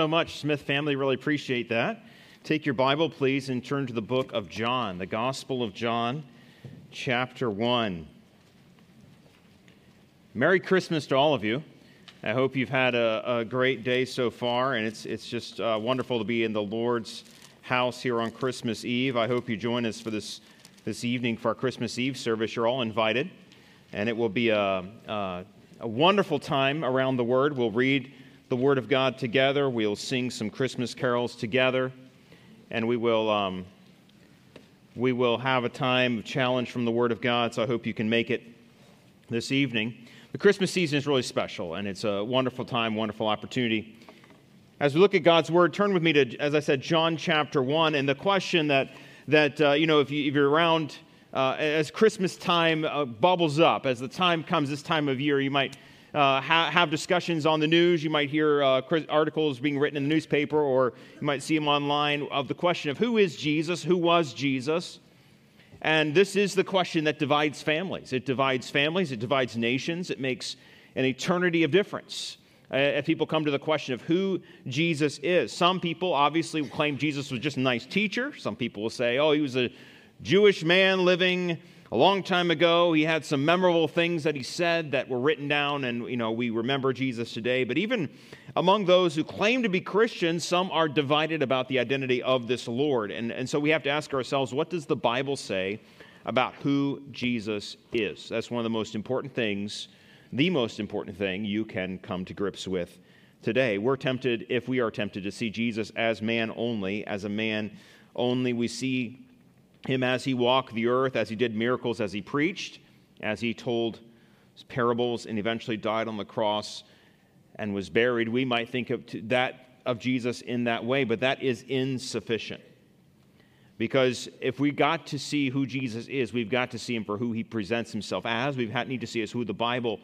so much, Smith family. Really appreciate that. Take your Bible, please, and turn to the book of John, the Gospel of John, chapter 1. Merry Christmas to all of you. I hope you've had a, a great day so far, and it's, it's just uh, wonderful to be in the Lord's house here on Christmas Eve. I hope you join us for this, this evening for our Christmas Eve service. You're all invited, and it will be a, a, a wonderful time around the Word. We'll read the Word of God together. We'll sing some Christmas carols together, and we will um, we will have a time of challenge from the Word of God. So I hope you can make it this evening. The Christmas season is really special, and it's a wonderful time, wonderful opportunity. As we look at God's Word, turn with me to, as I said, John chapter one, and the question that that uh, you know if, you, you're around. Uh, as Christmas time uh, bubbles up, as the time comes this time of year, you might uh, ha- have discussions on the news. You might hear uh, articles being written in the newspaper, or you might see them online of the question of who is Jesus? Who was Jesus? And this is the question that divides families. It divides families, it divides nations, it makes an eternity of difference. Uh, if people come to the question of who Jesus is, some people obviously claim Jesus was just a nice teacher. Some people will say, oh, he was a Jewish man living a long time ago. He had some memorable things that he said that were written down, and you know we remember Jesus today. But even among those who claim to be Christians, some are divided about the identity of this Lord. And, and so we have to ask ourselves, what does the Bible say about who Jesus is? That's one of the most important things, the most important thing you can come to grips with today. We're tempted, if we are tempted, to see Jesus as man only, as a man only. We see him as he walked the earth, as he did miracles, as he preached, as he told parables, and eventually died on the cross and was buried. We might think of that of Jesus in that way, but that is insufficient. Because if we got to see who Jesus is, we've got to see him for who he presents himself as. We need to see as who the Bible,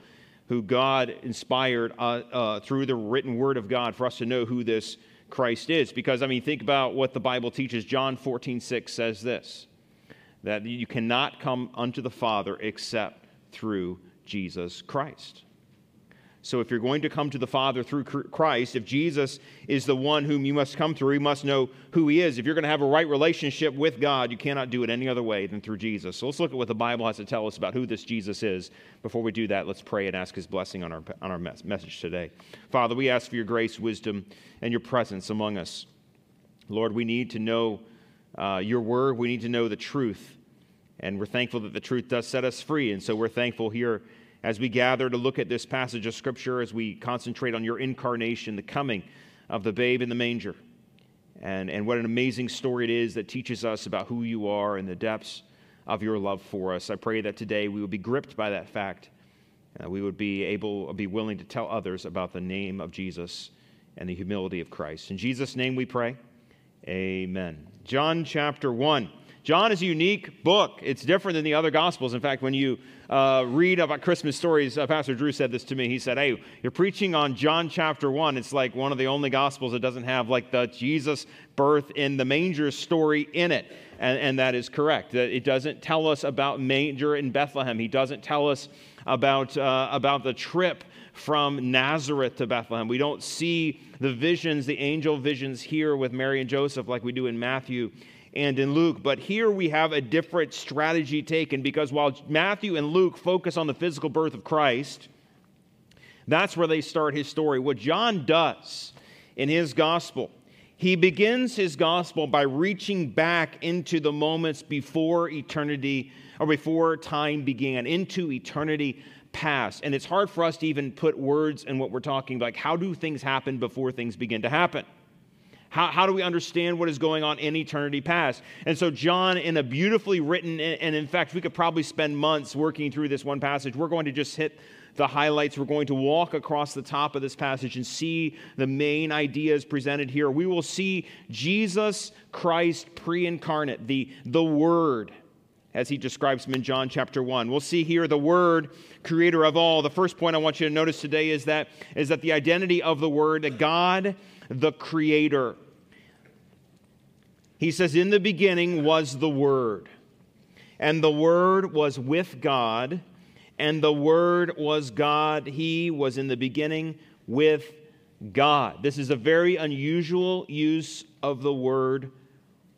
who God inspired uh, uh, through the written word of God for us to know who this Christ is. Because, I mean, think about what the Bible teaches. John 14, 6 says this that you cannot come unto the Father except through Jesus Christ. So, if you're going to come to the Father through Christ, if Jesus is the one whom you must come through, you must know who He is. If you're going to have a right relationship with God, you cannot do it any other way than through Jesus. So, let's look at what the Bible has to tell us about who this Jesus is. Before we do that, let's pray and ask His blessing on our, on our message today. Father, we ask for your grace, wisdom, and your presence among us. Lord, we need to know uh, your word, we need to know the truth. And we're thankful that the truth does set us free. And so, we're thankful here as we gather to look at this passage of Scripture, as we concentrate on your incarnation, the coming of the babe in the manger. And, and what an amazing story it is that teaches us about who you are and the depths of your love for us. I pray that today we will be gripped by that fact. Uh, we would be able, be willing to tell others about the name of Jesus and the humility of Christ. In Jesus' name we pray. Amen. John chapter 1. John is a unique book. It's different than the other Gospels. In fact, when you uh, read about Christmas stories, uh, Pastor Drew said this to me. He said, Hey, you're preaching on John chapter 1. It's like one of the only Gospels that doesn't have like the Jesus birth in the manger story in it. And, and that is correct. It doesn't tell us about manger in Bethlehem, he doesn't tell us about, uh, about the trip from Nazareth to Bethlehem. We don't see the visions, the angel visions here with Mary and Joseph like we do in Matthew and in Luke. But here we have a different strategy taken because while Matthew and Luke focus on the physical birth of Christ, that's where they start his story. What John does in his gospel, he begins his gospel by reaching back into the moments before eternity or before time began, into eternity past. And it's hard for us to even put words in what we're talking about. Like, how do things happen before things begin to happen? How, how do we understand what is going on in eternity past? And so, John, in a beautifully written, and in fact, we could probably spend months working through this one passage. We're going to just hit the highlights. We're going to walk across the top of this passage and see the main ideas presented here. We will see Jesus Christ pre incarnate, the, the Word, as he describes him in John chapter 1. We'll see here the Word, creator of all. The first point I want you to notice today is that, is that the identity of the Word, that God the Creator. He says, In the beginning was the Word, and the Word was with God, and the Word was God. He was in the beginning with God. This is a very unusual use of the word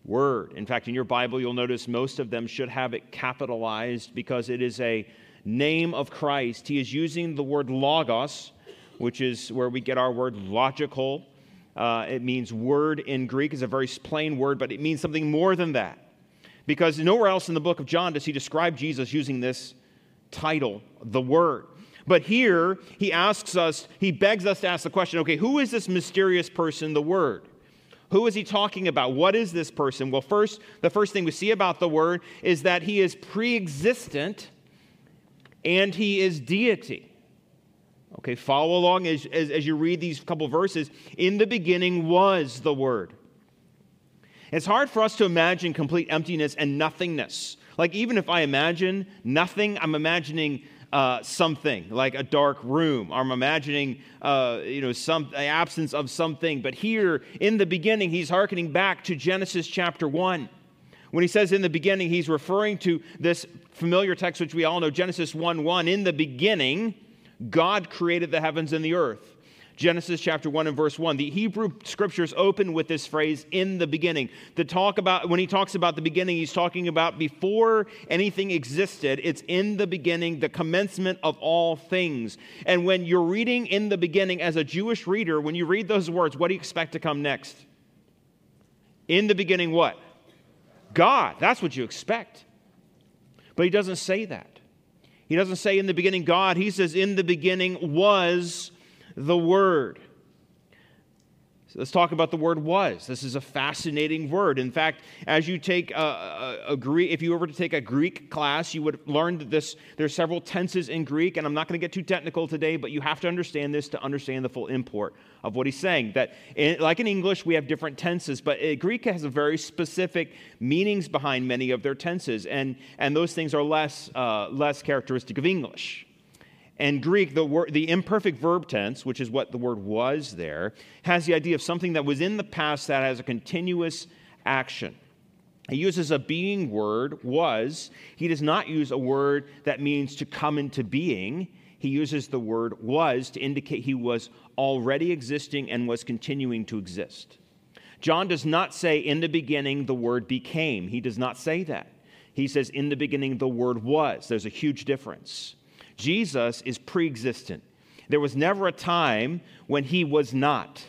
word. In fact, in your Bible, you'll notice most of them should have it capitalized because it is a name of Christ. He is using the word logos, which is where we get our word logical. Uh, it means word in Greek, is a very plain word, but it means something more than that. Because nowhere else in the book of John does he describe Jesus using this title, the Word. But here, he asks us, he begs us to ask the question okay, who is this mysterious person, the Word? Who is he talking about? What is this person? Well, first, the first thing we see about the Word is that he is pre existent and he is deity. Okay, follow along as, as, as, you read these couple verses. In the beginning was the Word. It's hard for us to imagine complete emptiness and nothingness. Like, even if I imagine nothing, I'm imagining uh, something, like a dark room. I'm imagining, uh, you know, some absence of something. But here, in the beginning, he's hearkening back to Genesis chapter 1. When he says in the beginning, he's referring to this familiar text, which we all know, Genesis 1 1. In the beginning, God created the heavens and the earth. Genesis chapter 1 and verse 1. The Hebrew scriptures open with this phrase, in the beginning. The talk about, when he talks about the beginning, he's talking about before anything existed. It's in the beginning, the commencement of all things. And when you're reading in the beginning as a Jewish reader, when you read those words, what do you expect to come next? In the beginning, what? God. That's what you expect. But he doesn't say that. He doesn't say in the beginning God. He says in the beginning was the Word. Let's talk about the word was. This is a fascinating word. In fact, as you take a, a, a, Greek, if you were to take a Greek class, you would learn that this, there's several tenses in Greek, and I'm not going to get too technical today, but you have to understand this to understand the full import of what he's saying. That, in, like in English, we have different tenses, but uh, Greek has a very specific meanings behind many of their tenses, and, and those things are less, uh, less characteristic of English. And Greek, the, word, the imperfect verb tense, which is what the word was there, has the idea of something that was in the past that has a continuous action. He uses a being word, was. He does not use a word that means to come into being. He uses the word was to indicate he was already existing and was continuing to exist. John does not say, in the beginning, the word became. He does not say that. He says, in the beginning, the word was. There's a huge difference. Jesus is pre existent. There was never a time when he was not.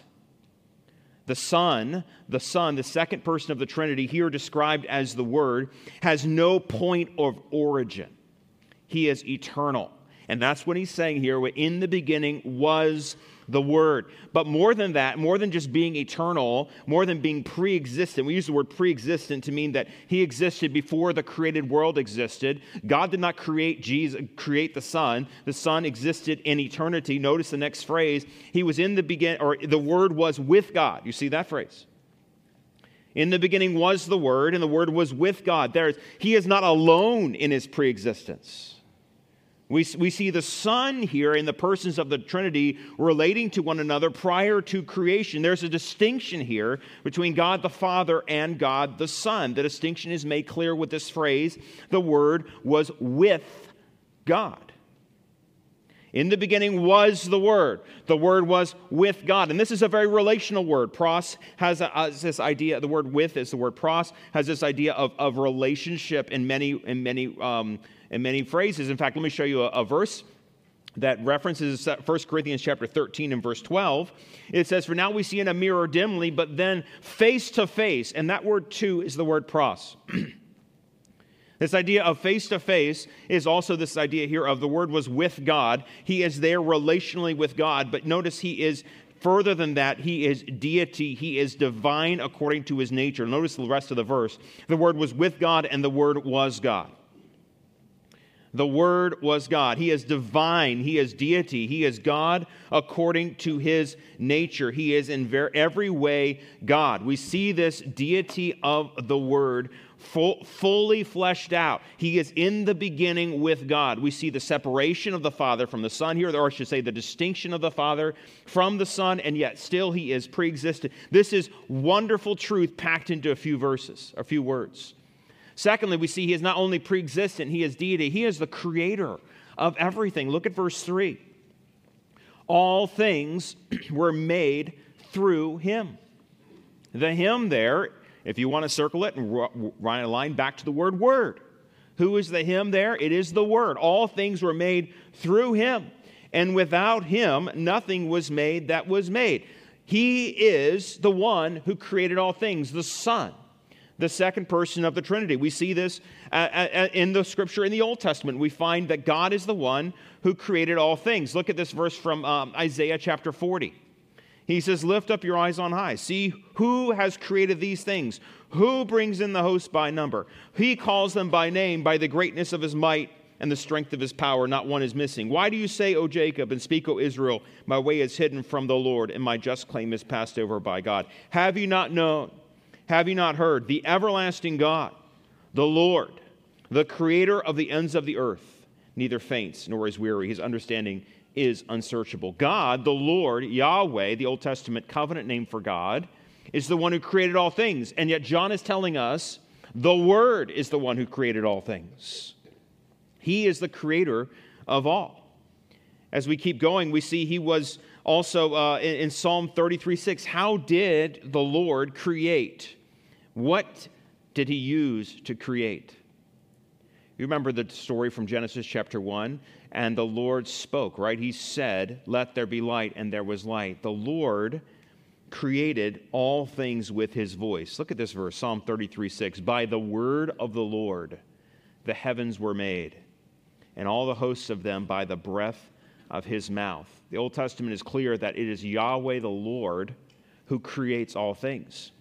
The Son, the Son, the second person of the Trinity, here described as the Word, has no point of origin. He is eternal. And that's what he's saying here. In the beginning was the Word. But more than that, more than just being eternal, more than being pre existent, we use the word pre existent to mean that He existed before the created world existed. God did not create Jesus, create the Son. The Son existed in eternity. Notice the next phrase. He was in the beginning, or the Word was with God. You see that phrase? In the beginning was the Word, and the Word was with God. There is, he is not alone in his pre existence. We, we see the Son here in the persons of the Trinity relating to one another prior to creation. There's a distinction here between God the Father and God the Son. The distinction is made clear with this phrase the Word was with God. In the beginning was the Word. The Word was with God. And this is a very relational word. Pros has, a, has this idea, the word with is the word pros, has this idea of, of relationship in many, in many um, in many phrases. In fact, let me show you a, a verse that references 1 Corinthians chapter 13 and verse 12. It says, For now we see in a mirror dimly, but then face to face. And that word too is the word pros. this idea of face to face is also this idea here of the word was with God. He is there relationally with God, but notice he is further than that, he is deity. He is divine according to his nature. Notice the rest of the verse. The word was with God, and the word was God. The Word was God. He is divine. He is deity. He is God according to his nature. He is in every way God. We see this deity of the Word full, fully fleshed out. He is in the beginning with God. We see the separation of the Father from the Son here, or I should say, the distinction of the Father from the Son, and yet still he is pre existent. This is wonderful truth packed into a few verses, a few words. Secondly, we see he is not only pre existent, he is deity, he is the creator of everything. Look at verse 3. All things were made through him. The him there, if you want to circle it and write a line back to the word word. Who is the him there? It is the word. All things were made through him. And without him, nothing was made that was made. He is the one who created all things, the Son the second person of the Trinity. We see this uh, uh, uh, in the scripture in the Old Testament. We find that God is the one who created all things. Look at this verse from um, Isaiah chapter 40. He says, Lift up your eyes on high. See who has created these things. Who brings in the host by number? He calls them by name, by the greatness of his might and the strength of his power. Not one is missing. Why do you say, O Jacob, and speak, O Israel, my way is hidden from the Lord, and my just claim is passed over by God? Have you not known? Have you not heard? The everlasting God, the Lord, the creator of the ends of the earth, neither faints nor is weary. His understanding is unsearchable. God, the Lord, Yahweh, the Old Testament covenant name for God, is the one who created all things. And yet, John is telling us the Word is the one who created all things. He is the creator of all. As we keep going, we see he was also uh, in, in Psalm 33 6. How did the Lord create? What did he use to create? You remember the story from Genesis chapter 1? And the Lord spoke, right? He said, Let there be light, and there was light. The Lord created all things with his voice. Look at this verse, Psalm 33 6. By the word of the Lord, the heavens were made, and all the hosts of them by the breath of his mouth. The Old Testament is clear that it is Yahweh the Lord who creates all things.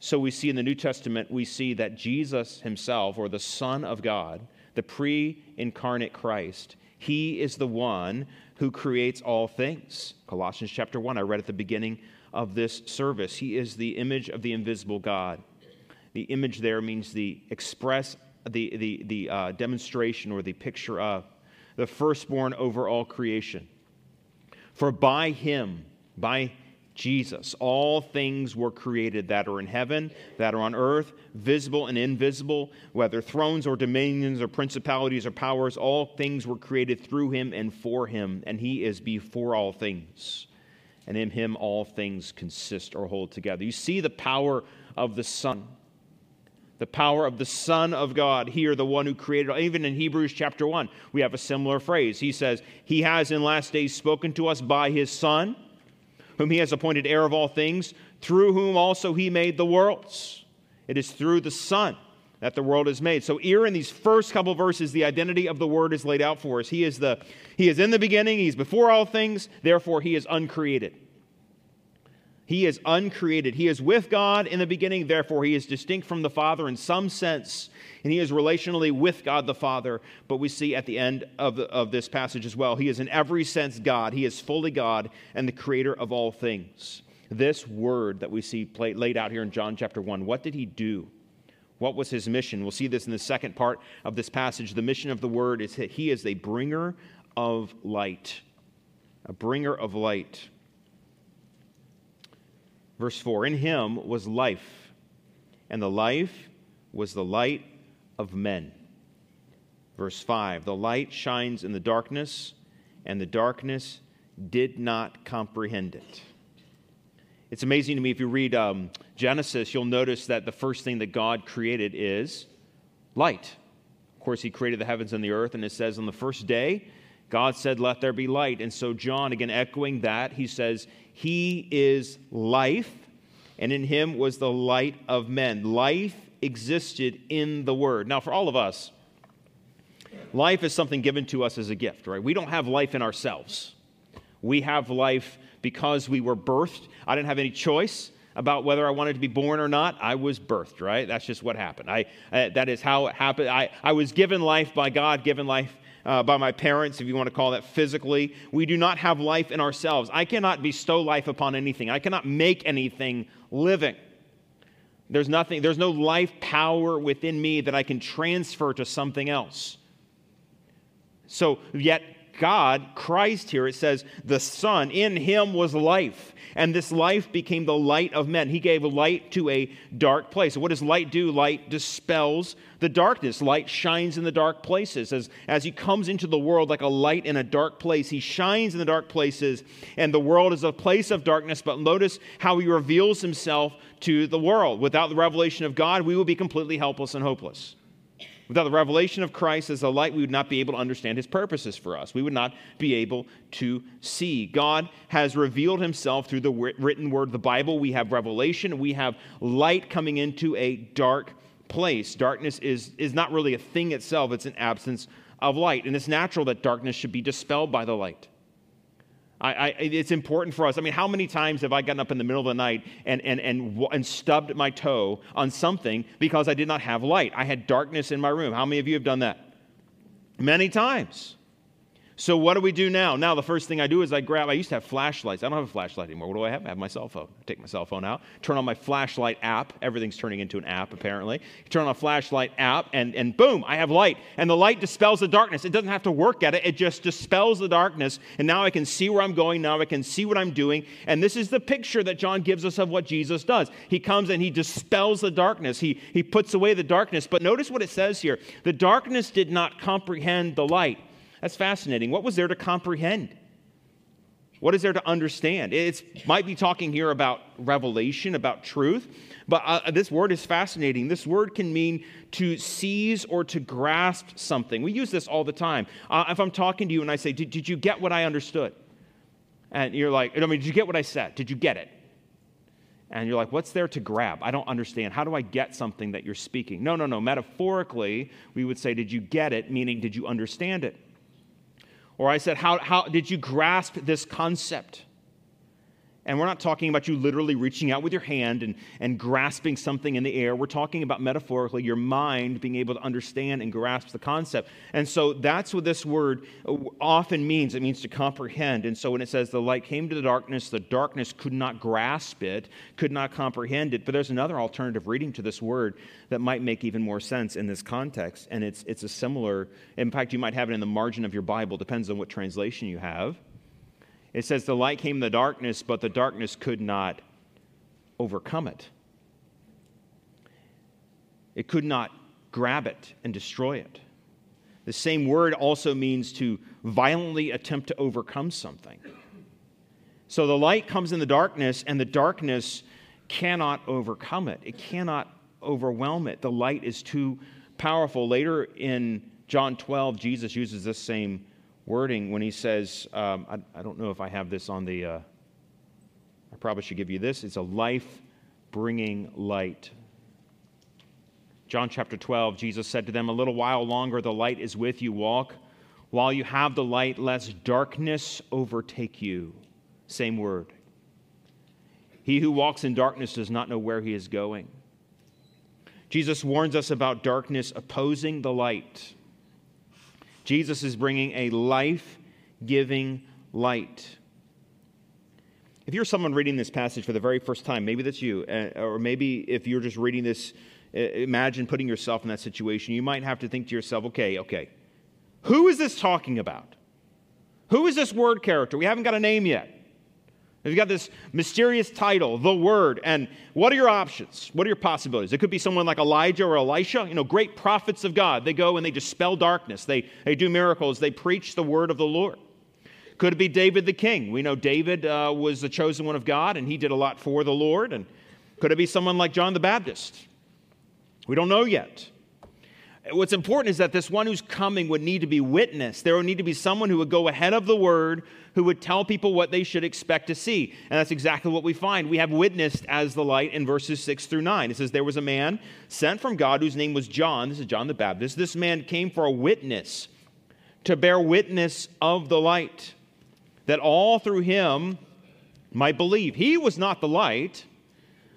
So we see in the New Testament, we see that Jesus himself, or the Son of God, the pre incarnate Christ, he is the one who creates all things. Colossians chapter 1, I read at the beginning of this service. He is the image of the invisible God. The image there means the express, the, the, the uh, demonstration or the picture of the firstborn over all creation. For by him, by Jesus. All things were created that are in heaven, that are on earth, visible and invisible, whether thrones or dominions or principalities or powers, all things were created through him and for him, and he is before all things. And in him all things consist or hold together. You see the power of the Son. The power of the Son of God, here, the one who created, even in Hebrews chapter 1, we have a similar phrase. He says, He has in last days spoken to us by His Son whom he has appointed heir of all things, through whom also he made the worlds. It is through the Son that the world is made. So here in these first couple verses, the identity of the Word is laid out for us. He is, the, he is in the beginning, He's before all things, therefore He is uncreated. He is uncreated. He is with God in the beginning, therefore, he is distinct from the Father in some sense, and he is relationally with God the Father. But we see at the end of, the, of this passage as well, he is in every sense God. He is fully God and the creator of all things. This word that we see played, laid out here in John chapter 1, what did he do? What was his mission? We'll see this in the second part of this passage. The mission of the word is that he is a bringer of light. A bringer of light. Verse 4 In him was life, and the life was the light of men. Verse 5 The light shines in the darkness, and the darkness did not comprehend it. It's amazing to me if you read um, Genesis, you'll notice that the first thing that God created is light. Of course, He created the heavens and the earth, and it says on the first day, God said, Let there be light. And so, John, again echoing that, he says, He is life, and in him was the light of men. Life existed in the Word. Now, for all of us, life is something given to us as a gift, right? We don't have life in ourselves. We have life because we were birthed. I didn't have any choice about whether I wanted to be born or not. I was birthed, right? That's just what happened. I, uh, that is how it happened. I, I was given life by God, given life uh, by my parents, if you want to call that physically. We do not have life in ourselves. I cannot bestow life upon anything, I cannot make anything living. There's nothing, there's no life power within me that I can transfer to something else. So, yet God, Christ here, it says, the Son, in him was life. And this life became the light of men. He gave light to a dark place. What does light do? Light dispels the darkness. Light shines in the dark places. As, as he comes into the world like a light in a dark place, he shines in the dark places, and the world is a place of darkness. But notice how he reveals himself to the world. Without the revelation of God, we will be completely helpless and hopeless. Without the revelation of Christ as the light, we would not be able to understand his purposes for us. We would not be able to see. God has revealed himself through the written word, the Bible. We have revelation, we have light coming into a dark place. Darkness is, is not really a thing itself, it's an absence of light. And it's natural that darkness should be dispelled by the light. I, I, it's important for us. I mean, how many times have I gotten up in the middle of the night and, and, and, and stubbed my toe on something because I did not have light? I had darkness in my room. How many of you have done that? Many times. So what do we do now? Now the first thing I do is I grab. I used to have flashlights. I don't have a flashlight anymore. What do I have? I have my cell phone. I take my cell phone out, turn on my flashlight app. Everything's turning into an app apparently. You turn on a flashlight app, and and boom, I have light. And the light dispels the darkness. It doesn't have to work at it. It just dispels the darkness. And now I can see where I'm going. Now I can see what I'm doing. And this is the picture that John gives us of what Jesus does. He comes and he dispels the darkness. He he puts away the darkness. But notice what it says here. The darkness did not comprehend the light. That's fascinating. What was there to comprehend? What is there to understand? It might be talking here about revelation, about truth, but uh, this word is fascinating. This word can mean to seize or to grasp something. We use this all the time. Uh, if I'm talking to you and I say, did, did you get what I understood? And you're like, I mean, did you get what I said? Did you get it? And you're like, what's there to grab? I don't understand. How do I get something that you're speaking? No, no, no. Metaphorically, we would say, did you get it? Meaning, did you understand it? Or I said, how, how did you grasp this concept? And we're not talking about you literally reaching out with your hand and, and grasping something in the air. We're talking about metaphorically your mind being able to understand and grasp the concept. And so that's what this word uh, often means. It means to comprehend. And so when it says the light came to the darkness, the darkness could not grasp it, could not comprehend it. But there's another alternative reading to this word that might make even more sense in this context. And it's, it's a similar, in fact, you might have it in the margin of your Bible, depends on what translation you have. It says, The light came in the darkness, but the darkness could not overcome it. It could not grab it and destroy it. The same word also means to violently attempt to overcome something. So the light comes in the darkness, and the darkness cannot overcome it. It cannot overwhelm it. The light is too powerful. Later in John 12, Jesus uses this same wording when he says, um, I, I, don't know if I have this on the, uh, I probably should give you this. It's a life bringing light. John chapter 12, Jesus said to them, A little while longer the light is with you. Walk while you have the light, lest darkness overtake you. Same word. He who walks in darkness does not know where he is going. Jesus warns us about darkness opposing the light. Jesus is bringing a life giving light. If you're someone reading this passage for the very first time, maybe that's you, uh, or maybe if you're just reading this, uh, imagine putting yourself in that situation, you might have to think to yourself, okay, okay, who is this talking about? Who is this word character? We haven't got a name yet. You've got this mysterious title, the Word, and what are your options? What are your possibilities? It could be someone like Elijah or Elisha, you know, great prophets of God. They go and they dispel darkness, they, they do miracles, they preach the Word of the Lord. Could it be David the king? We know David uh, was the chosen one of God, and he did a lot for the Lord. And could it be someone like John the Baptist? We don't know yet. What's important is that this one who's coming would need to be witnessed. There would need to be someone who would go ahead of the word, who would tell people what they should expect to see. And that's exactly what we find. We have witnessed as the light in verses 6 through 9. It says, There was a man sent from God whose name was John. This is John the Baptist. This man came for a witness, to bear witness of the light, that all through him might believe. He was not the light,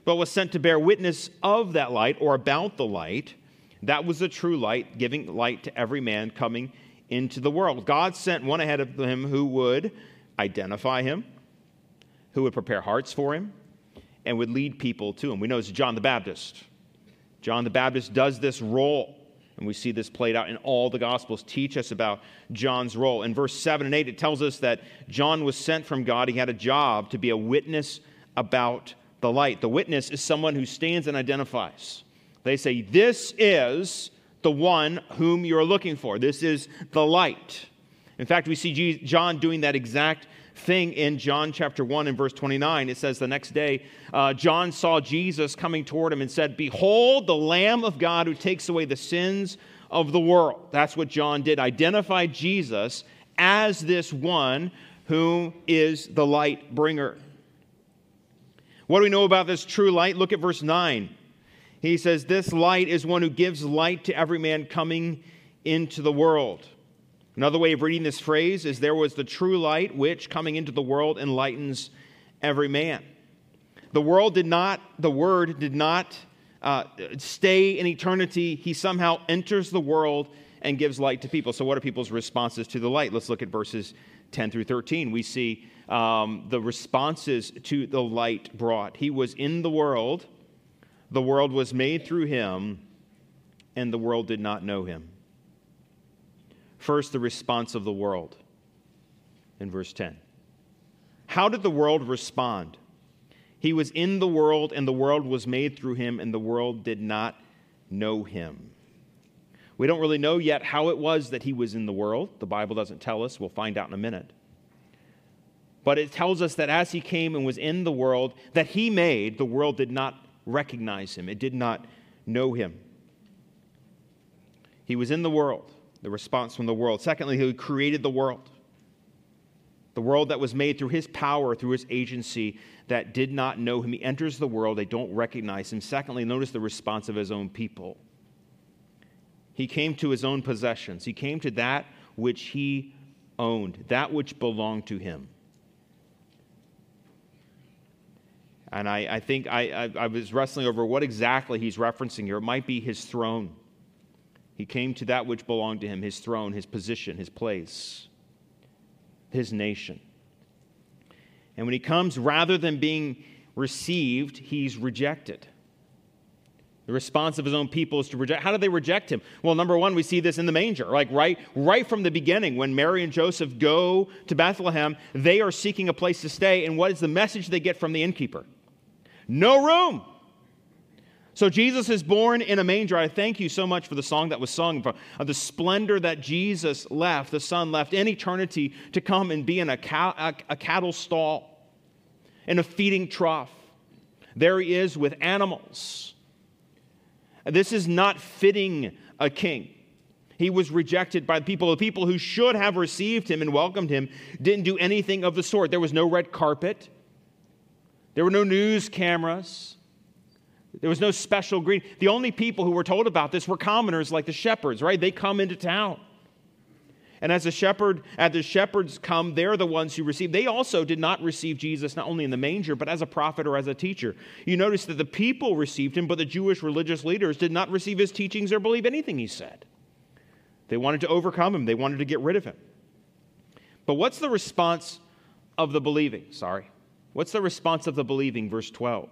but was sent to bear witness of that light or about the light. That was the true light, giving light to every man coming into the world. God sent one ahead of him who would identify him, who would prepare hearts for him, and would lead people to him. We know it's John the Baptist. John the Baptist does this role. And we see this played out in all the Gospels, teach us about John's role. In verse 7 and 8, it tells us that John was sent from God. He had a job to be a witness about the light. The witness is someone who stands and identifies. They say, This is the one whom you're looking for. This is the light. In fact, we see John doing that exact thing in John chapter 1 and verse 29. It says, The next day, uh, John saw Jesus coming toward him and said, Behold, the Lamb of God who takes away the sins of the world. That's what John did, identify Jesus as this one who is the light bringer. What do we know about this true light? Look at verse 9. He says, This light is one who gives light to every man coming into the world. Another way of reading this phrase is there was the true light which, coming into the world, enlightens every man. The world did not, the word did not uh, stay in eternity. He somehow enters the world and gives light to people. So, what are people's responses to the light? Let's look at verses 10 through 13. We see um, the responses to the light brought. He was in the world, the world was made through him, and the world did not know him. First, the response of the world in verse 10. How did the world respond? He was in the world, and the world was made through him, and the world did not know him. We don't really know yet how it was that he was in the world. The Bible doesn't tell us. We'll find out in a minute. But it tells us that as he came and was in the world that he made, the world did not recognize him, it did not know him. He was in the world the response from the world. Secondly, he created the world. The world that was made through his power, through his agency, that did not know him. He enters the world, they don't recognize him. Secondly, notice the response of his own people. He came to his own possessions, he came to that which he owned, that which belonged to him. And I, I think I, I, I was wrestling over what exactly he's referencing here. It might be his throne. He came to that which belonged to him his throne, his position, his place, his nation. And when he comes, rather than being received, he's rejected. The response of his own people is to reject. How do they reject him? Well, number one, we see this in the manger. Like right, right from the beginning, when Mary and Joseph go to Bethlehem, they are seeking a place to stay. And what is the message they get from the innkeeper? No room. So Jesus is born in a manger. I thank you so much for the song that was sung of the splendor that Jesus left, the Son left in eternity to come and be in a, a, a cattle stall, in a feeding trough. There he is with animals. This is not fitting a king. He was rejected by the people. The people who should have received him and welcomed him didn't do anything of the sort. There was no red carpet, there were no news cameras. There was no special greeting. The only people who were told about this were commoners like the shepherds, right? They come into town. And as the shepherd, as the shepherds come, they're the ones who receive. They also did not receive Jesus not only in the manger, but as a prophet or as a teacher. You notice that the people received him, but the Jewish religious leaders did not receive his teachings or believe anything he said. They wanted to overcome him, they wanted to get rid of him. But what's the response of the believing? Sorry. What's the response of the believing? Verse 12.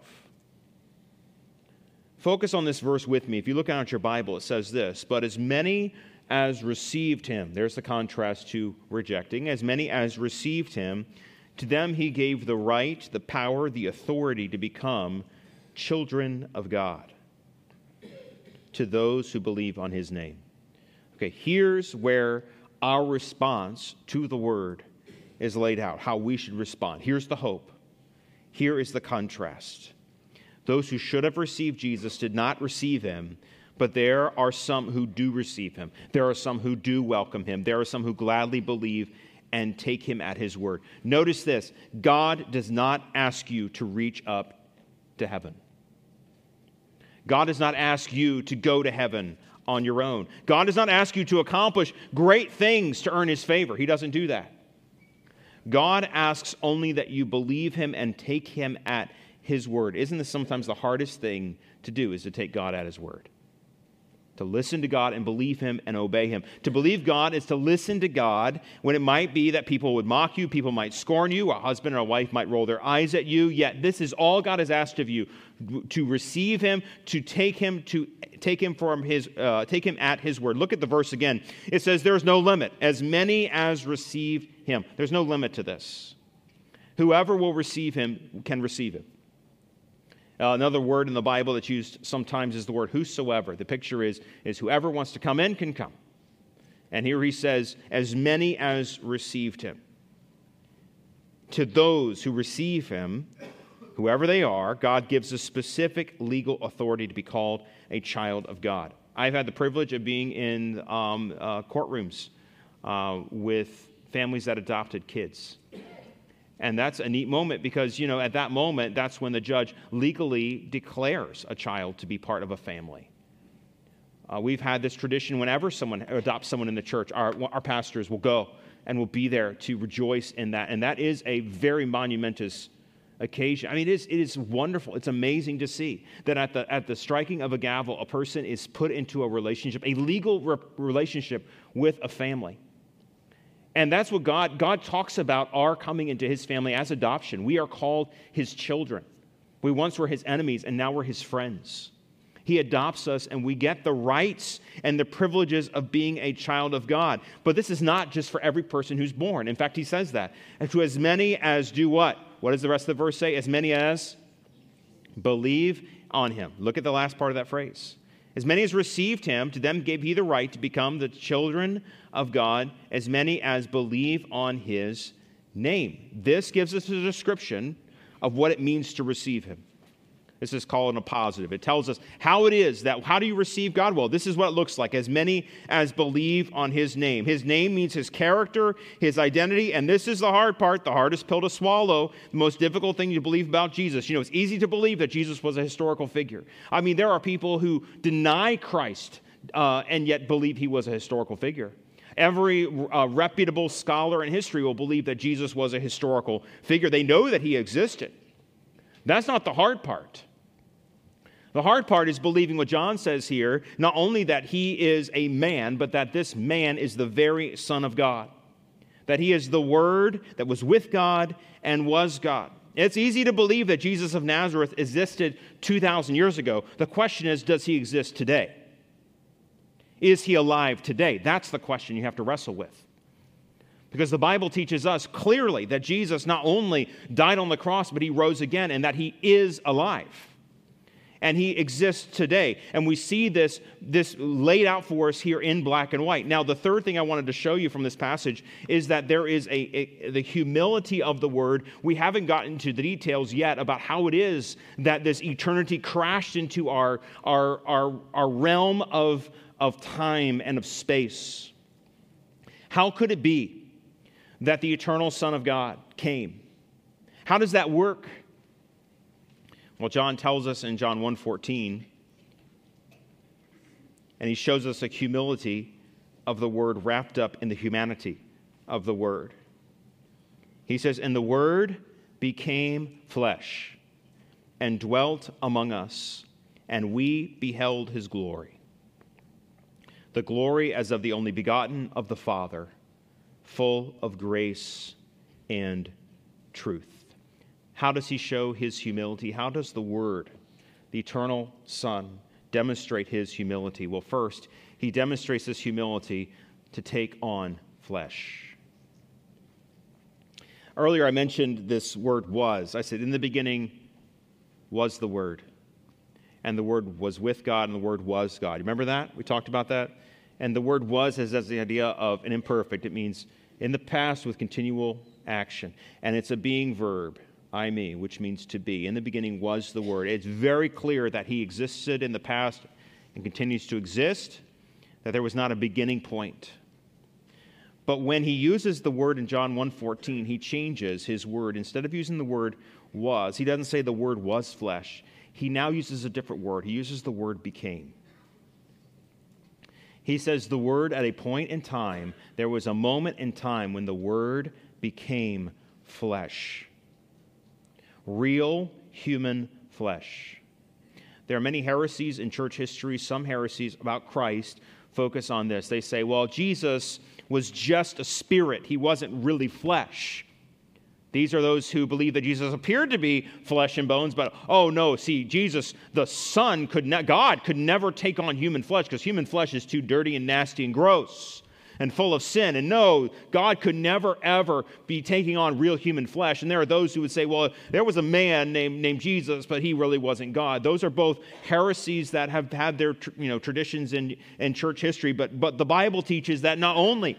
Focus on this verse with me. If you look out at your Bible, it says this But as many as received him, there's the contrast to rejecting, as many as received him, to them he gave the right, the power, the authority to become children of God, to those who believe on his name. Okay, here's where our response to the word is laid out, how we should respond. Here's the hope. Here is the contrast. Those who should have received Jesus did not receive him, but there are some who do receive him. There are some who do welcome him. There are some who gladly believe and take him at his word. Notice this God does not ask you to reach up to heaven. God does not ask you to go to heaven on your own. God does not ask you to accomplish great things to earn his favor. He doesn't do that. God asks only that you believe him and take him at his word. Isn't this sometimes the hardest thing to do is to take God at his word? to listen to God and believe Him and obey Him. To believe God is to listen to God when it might be that people would mock you, people might scorn you, a husband or a wife might roll their eyes at you. Yet this is all God has asked of you to receive Him, to take Him, to take Him from His, uh, take Him at His word. Look at the verse again. It says, "There is no limit. As many as receive Him." There's no limit to this. Whoever will receive Him can receive Him. Uh, another word in the Bible that's used sometimes is the word whosoever. The picture is, is whoever wants to come in can come. And here he says, as many as received him. To those who receive him, whoever they are, God gives a specific legal authority to be called a child of God. I've had the privilege of being in um, uh, courtrooms uh, with families that adopted kids. And that's a neat moment because, you know, at that moment, that's when the judge legally declares a child to be part of a family. Uh, we've had this tradition whenever someone adopts someone in the church, our, our pastors will go and will be there to rejoice in that. And that is a very monumentous occasion. I mean, it is, it is wonderful. It's amazing to see that at the, at the striking of a gavel, a person is put into a relationship, a legal re- relationship with a family. And that's what God, God talks about our coming into his family as adoption. We are called his children. We once were his enemies, and now we're his friends. He adopts us, and we get the rights and the privileges of being a child of God. But this is not just for every person who's born. In fact, he says that. And to as many as do what? What does the rest of the verse say? As many as believe on him. Look at the last part of that phrase. As many as received him, to them gave he the right to become the children of God, as many as believe on his name. This gives us a description of what it means to receive him. This is called appositive. It tells us how it is that, how do you receive God? Well, this is what it looks like as many as believe on His name. His name means His character, His identity, and this is the hard part, the hardest pill to swallow, the most difficult thing to believe about Jesus. You know, it's easy to believe that Jesus was a historical figure. I mean, there are people who deny Christ uh, and yet believe He was a historical figure. Every uh, reputable scholar in history will believe that Jesus was a historical figure. They know that He existed. That's not the hard part. The hard part is believing what John says here not only that he is a man, but that this man is the very Son of God. That he is the Word that was with God and was God. It's easy to believe that Jesus of Nazareth existed 2,000 years ago. The question is, does he exist today? Is he alive today? That's the question you have to wrestle with. Because the Bible teaches us clearly that Jesus not only died on the cross, but he rose again and that he is alive and he exists today. And we see this, this laid out for us here in black and white. Now, the third thing I wanted to show you from this passage is that there is a, a, the humility of the word. We haven't gotten to the details yet about how it is that this eternity crashed into our, our, our, our realm of, of time and of space. How could it be that the eternal Son of God came? How does that work? Well, John tells us in John 1:14 and he shows us a humility of the word wrapped up in the humanity of the word. He says, "And the word became flesh and dwelt among us, and we beheld his glory. The glory as of the only begotten of the Father, full of grace and truth." How does he show his humility? How does the Word, the eternal Son, demonstrate his humility? Well, first, he demonstrates this humility to take on flesh. Earlier, I mentioned this word was. I said, In the beginning was the Word, and the Word was with God, and the Word was God. Remember that? We talked about that? And the word was has the idea of an imperfect. It means in the past with continual action, and it's a being verb. Eimi, which means to be. In the beginning was the Word. It's very clear that He existed in the past and continues to exist, that there was not a beginning point. But when he uses the word in John 1:14, he changes his word. Instead of using the word was, he doesn't say the word was flesh. He now uses a different word. He uses the word became. He says the word at a point in time, there was a moment in time when the word became flesh real human flesh. There are many heresies in church history. Some heresies about Christ focus on this. They say, well, Jesus was just a spirit, he wasn't really flesh. These are those who believe that Jesus appeared to be flesh and bones, but oh no, see, Jesus, the Son, could ne- God could never take on human flesh because human flesh is too dirty and nasty and gross and full of sin. And no, God could never, ever be taking on real human flesh. And there are those who would say, well, there was a man named, named Jesus, but he really wasn't God. Those are both heresies that have had their you know, traditions in, in church history. But, but the Bible teaches that not only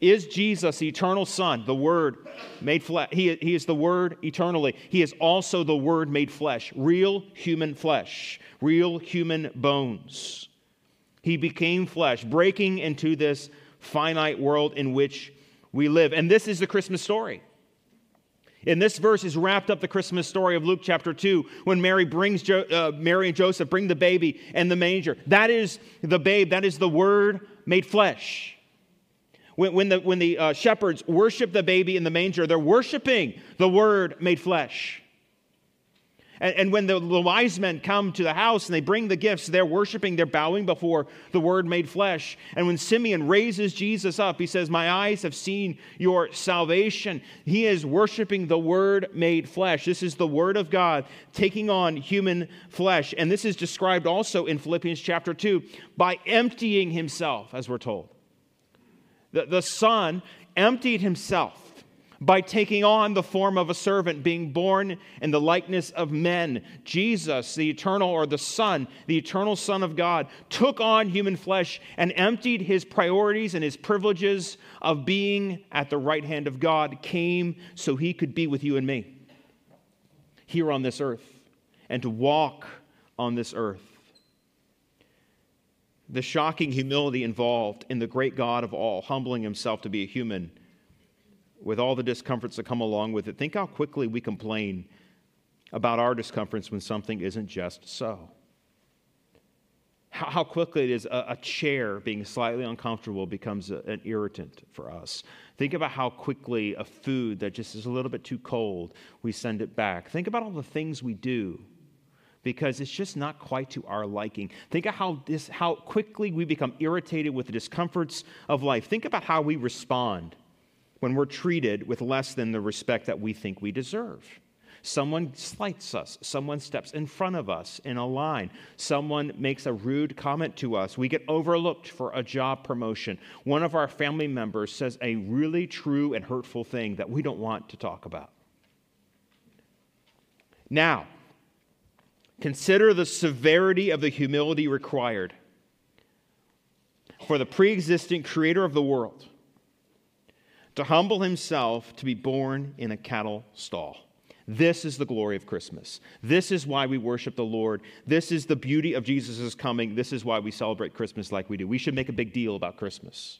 is Jesus the eternal Son, the Word made flesh. He, he is the Word eternally. He is also the Word made flesh, real human flesh, real human bones. He became flesh, breaking into this finite world in which we live. And this is the Christmas story. In this verse is wrapped up the Christmas story of Luke chapter 2 when Mary brings jo- uh, Mary and Joseph bring the baby and the manger. That is the babe, that is the word made flesh. When, when the, when the uh, shepherds worship the baby in the manger, they're worshiping the Word made flesh. And, and when the, the wise men come to the house and they bring the gifts, they're worshiping, they're bowing before the Word made flesh. And when Simeon raises Jesus up, he says, My eyes have seen your salvation. He is worshiping the Word made flesh. This is the Word of God taking on human flesh. And this is described also in Philippians chapter 2 by emptying himself, as we're told. The, the Son emptied himself by taking on the form of a servant, being born in the likeness of men. Jesus, the eternal, or the Son, the eternal Son of God, took on human flesh and emptied his priorities and his privileges of being at the right hand of God, came so he could be with you and me here on this earth and to walk on this earth the shocking humility involved in the great God of all, humbling himself to be a human with all the discomforts that come along with it. Think how quickly we complain about our discomforts when something isn't just so. How, how quickly it is a, a, chair being slightly uncomfortable becomes a, an irritant for us. Think about how quickly a food that just is a little bit too cold, we send it back. Think about all the things we do because it's just not quite to our liking. Think of how this how quickly we become irritated with the discomforts of life. Think about how we respond when we're treated with less than the respect that we think we deserve. Someone slights us. Someone steps in front of us in a line. Someone makes a rude comment to us. We get overlooked for a job promotion. One of our family members says a really true and hurtful thing that we don't want to talk about. Now, Consider the severity of the humility required for the pre existent creator of the world to humble himself to be born in a cattle stall. This is the glory of Christmas. This is why we worship the Lord. This is the beauty of Jesus' coming. This is why we celebrate Christmas like we do. We should make a big deal about Christmas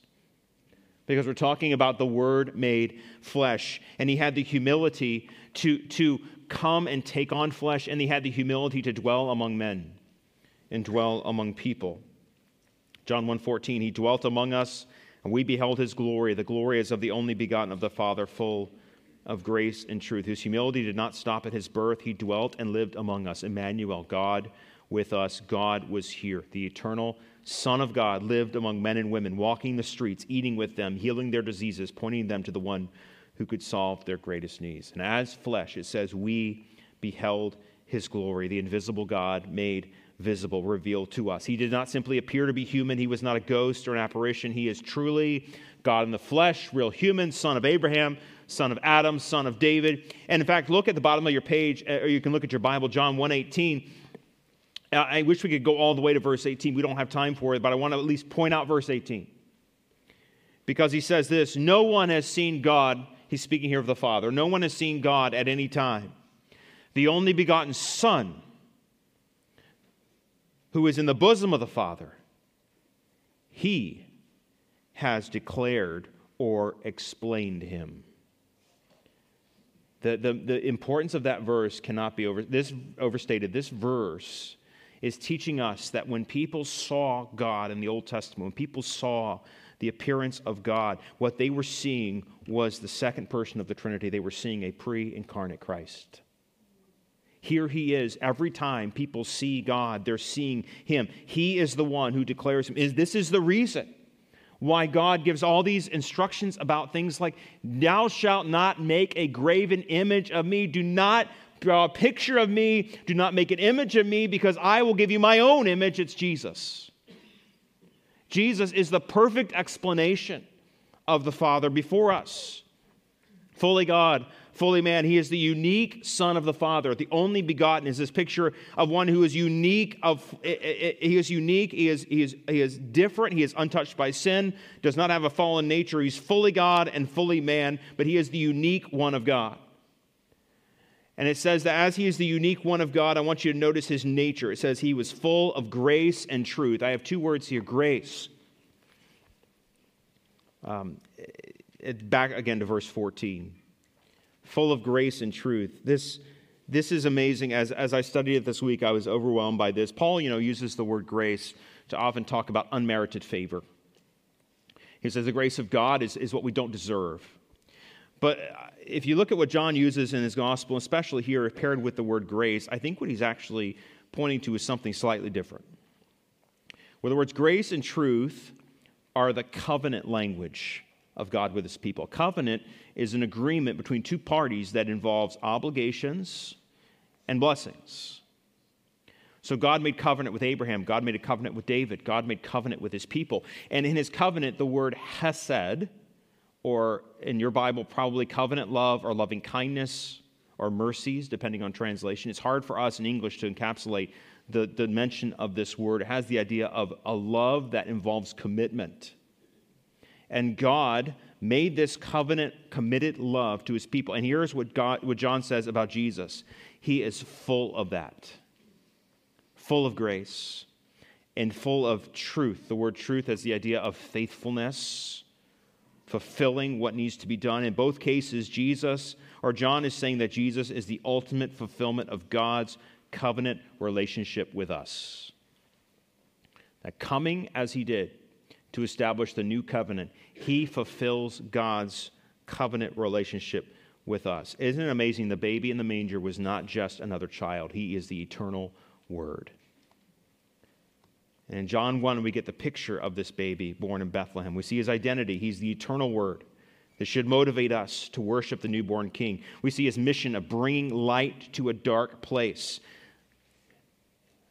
because we're talking about the Word made flesh. And he had the humility to, to come and take on flesh, and he had the humility to dwell among men and dwell among people. John 1:14 He dwelt among us and we beheld his glory the glory is of the only begotten of the Father full of grace and truth whose humility did not stop at his birth. He dwelt and lived among us. Emmanuel God with us. God was here. The eternal son of God lived among men and women walking the streets eating with them healing their diseases pointing them to the one who could solve their greatest needs. And as flesh, it says, we beheld his glory, the invisible God made visible, revealed to us. He did not simply appear to be human, he was not a ghost or an apparition. He is truly God in the flesh, real human, son of Abraham, son of Adam, son of David. And in fact, look at the bottom of your page, uh, or you can look at your Bible, John 1:18. I wish we could go all the way to verse 18. We don't have time for it, but I want to at least point out verse 18. Because he says this No one has seen God He's speaking here of the Father. No one has seen God at any time. The only begotten Son, who is in the bosom of the Father, he has declared or explained him. The, the, the importance of that verse cannot be over, this, overstated. This verse is teaching us that when people saw God in the Old Testament, when people saw the appearance of God. What they were seeing was the second person of the Trinity. They were seeing a pre incarnate Christ. Here he is. Every time people see God, they're seeing him. He is the one who declares him. Is This is the reason why God gives all these instructions about things like, Thou shalt not make a graven image of me. Do not draw a picture of me. Do not make an image of me because I will give you my own image. It's Jesus. Jesus is the perfect explanation of the Father before us. Fully God, fully man. He is the unique Son of the Father. The only begotten is this picture of one who is unique. Of he is unique. He is he is he is different. He is untouched by sin. Does not have a fallen nature. He's fully God and fully man. But he is the unique one of God. And it says that as he is the unique one of God, I want you to notice his nature. It says he was full of grace and truth. I have two words here grace. Um, back again to verse 14 full of grace and truth. This, this is amazing. As, as I studied it this week, I was overwhelmed by this. Paul, you know, uses the word grace to often talk about unmerited favor. He says the grace of God is, is what we don't deserve. But uh, if you look at what John uses in his gospel, especially here paired with the word grace, I think what he's actually pointing to is something slightly different. Where the words grace and truth are the covenant language of God with his people. Covenant is an agreement between two parties that involves obligations and blessings. So God made covenant with Abraham, God made a covenant with David, God made covenant with his people. And in his covenant, the word hesed, or in your Bible, probably covenant love or loving kindness or mercies, depending on translation. It's hard for us in English to encapsulate the, the mention of this word. It has the idea of a love that involves commitment and God made this covenant committed love to his people. And here's what, God, what John says about Jesus He is full of that, full of grace, and full of truth. The word truth has the idea of faithfulness, fulfilling what needs to be done. In both cases, Jesus, or John is saying that Jesus is the ultimate fulfillment of God's covenant relationship with us. That coming as he did, to establish the new covenant. He fulfills God's covenant relationship with us. Isn't it amazing? The baby in the manger was not just another child, he is the eternal Word. And in John 1, we get the picture of this baby born in Bethlehem. We see his identity. He's the eternal Word that should motivate us to worship the newborn King. We see his mission of bringing light to a dark place.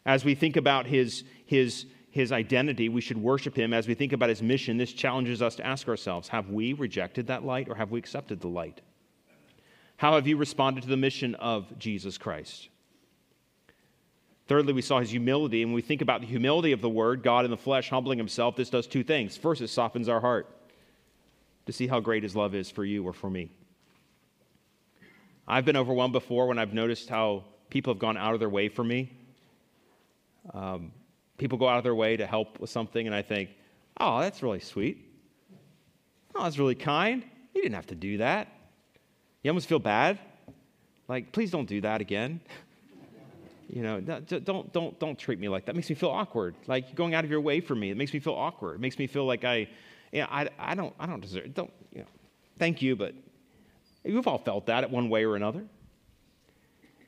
As we think about his, his, his identity, we should worship him. As we think about his mission, this challenges us to ask ourselves have we rejected that light or have we accepted the light? How have you responded to the mission of Jesus Christ? Thirdly, we saw his humility. And when we think about the humility of the Word, God in the flesh humbling himself, this does two things. First, it softens our heart to see how great his love is for you or for me. I've been overwhelmed before when I've noticed how people have gone out of their way for me. Um, people go out of their way to help with something, and I think, oh, that's really sweet. Oh, that's really kind. You didn't have to do that. You almost feel bad. Like, please don't do that again. you know, don't, don't, don't treat me like that. It makes me feel awkward. Like going out of your way for me. It makes me feel awkward. It makes me feel like I, you know, I, I don't, I don't deserve. Don't, you know, thank you, but we've all felt that at one way or another.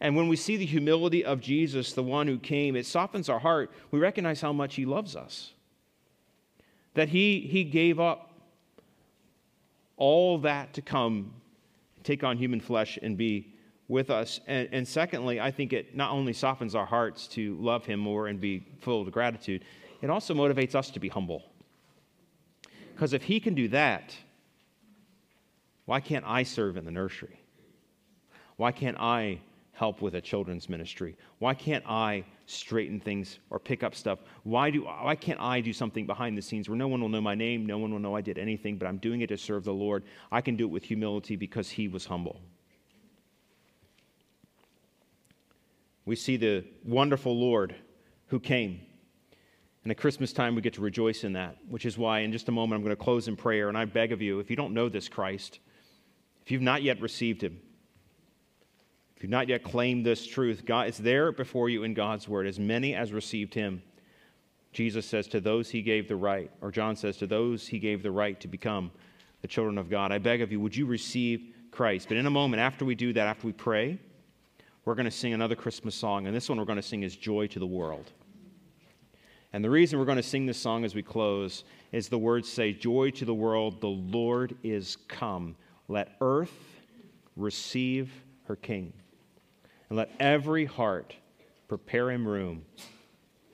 And when we see the humility of Jesus, the one who came, it softens our heart. We recognize how much he loves us. That he, he gave up all that to come, take on human flesh, and be with us. And, and secondly, I think it not only softens our hearts to love him more and be full of gratitude, it also motivates us to be humble. Because if he can do that, why can't I serve in the nursery? Why can't I help with a children's ministry? Why can't I straighten things or pick up stuff? Why, do, why can't I do something behind the scenes where no one will know my name, no one will know I did anything, but I'm doing it to serve the Lord? I can do it with humility because He was humble. We see the wonderful Lord who came. And at Christmas time, we get to rejoice in that, which is why in just a moment I'm going to close in prayer. And I beg of you, if you don't know this Christ, if you've not yet received Him, you've not yet claimed this truth, God, it's there before you in God's word. As many as received him, Jesus says to those he gave the right, or John says to those he gave the right to become the children of God. I beg of you, would you receive Christ? But in a moment, after we do that, after we pray, we're going to sing another Christmas song, and this one we're going to sing is Joy to the World. And the reason we're going to sing this song as we close is the words say, Joy to the world, the Lord is come. Let earth receive her King. And let every heart prepare him room,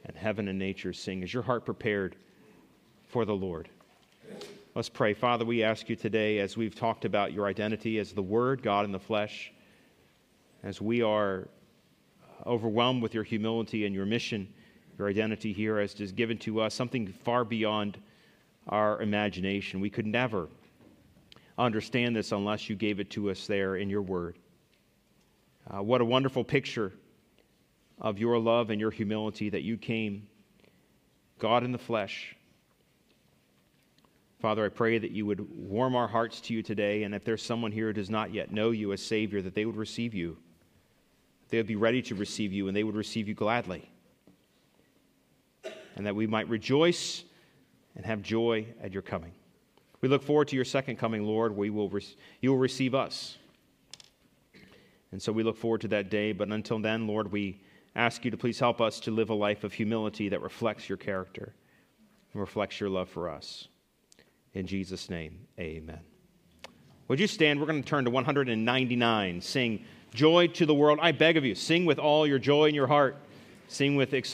and heaven and nature sing. Is your heart prepared for the Lord? Let's pray. Father, we ask you today, as we've talked about your identity as the Word, God in the flesh, as we are overwhelmed with your humility and your mission, your identity here as is given to us, something far beyond our imagination. We could never understand this unless you gave it to us there in your Word. Uh, what a wonderful picture of your love and your humility that you came, God in the flesh. Father, I pray that you would warm our hearts to you today, and if there's someone here who does not yet know you as Savior, that they would receive you. They would be ready to receive you, and they would receive you gladly. And that we might rejoice and have joy at your coming. We look forward to your second coming, Lord. We will you will receive us. And so we look forward to that day. But until then, Lord, we ask you to please help us to live a life of humility that reflects your character and reflects your love for us. In Jesus' name, amen. Would you stand? We're going to turn to 199. Sing Joy to the World. I beg of you, sing with all your joy in your heart. Sing with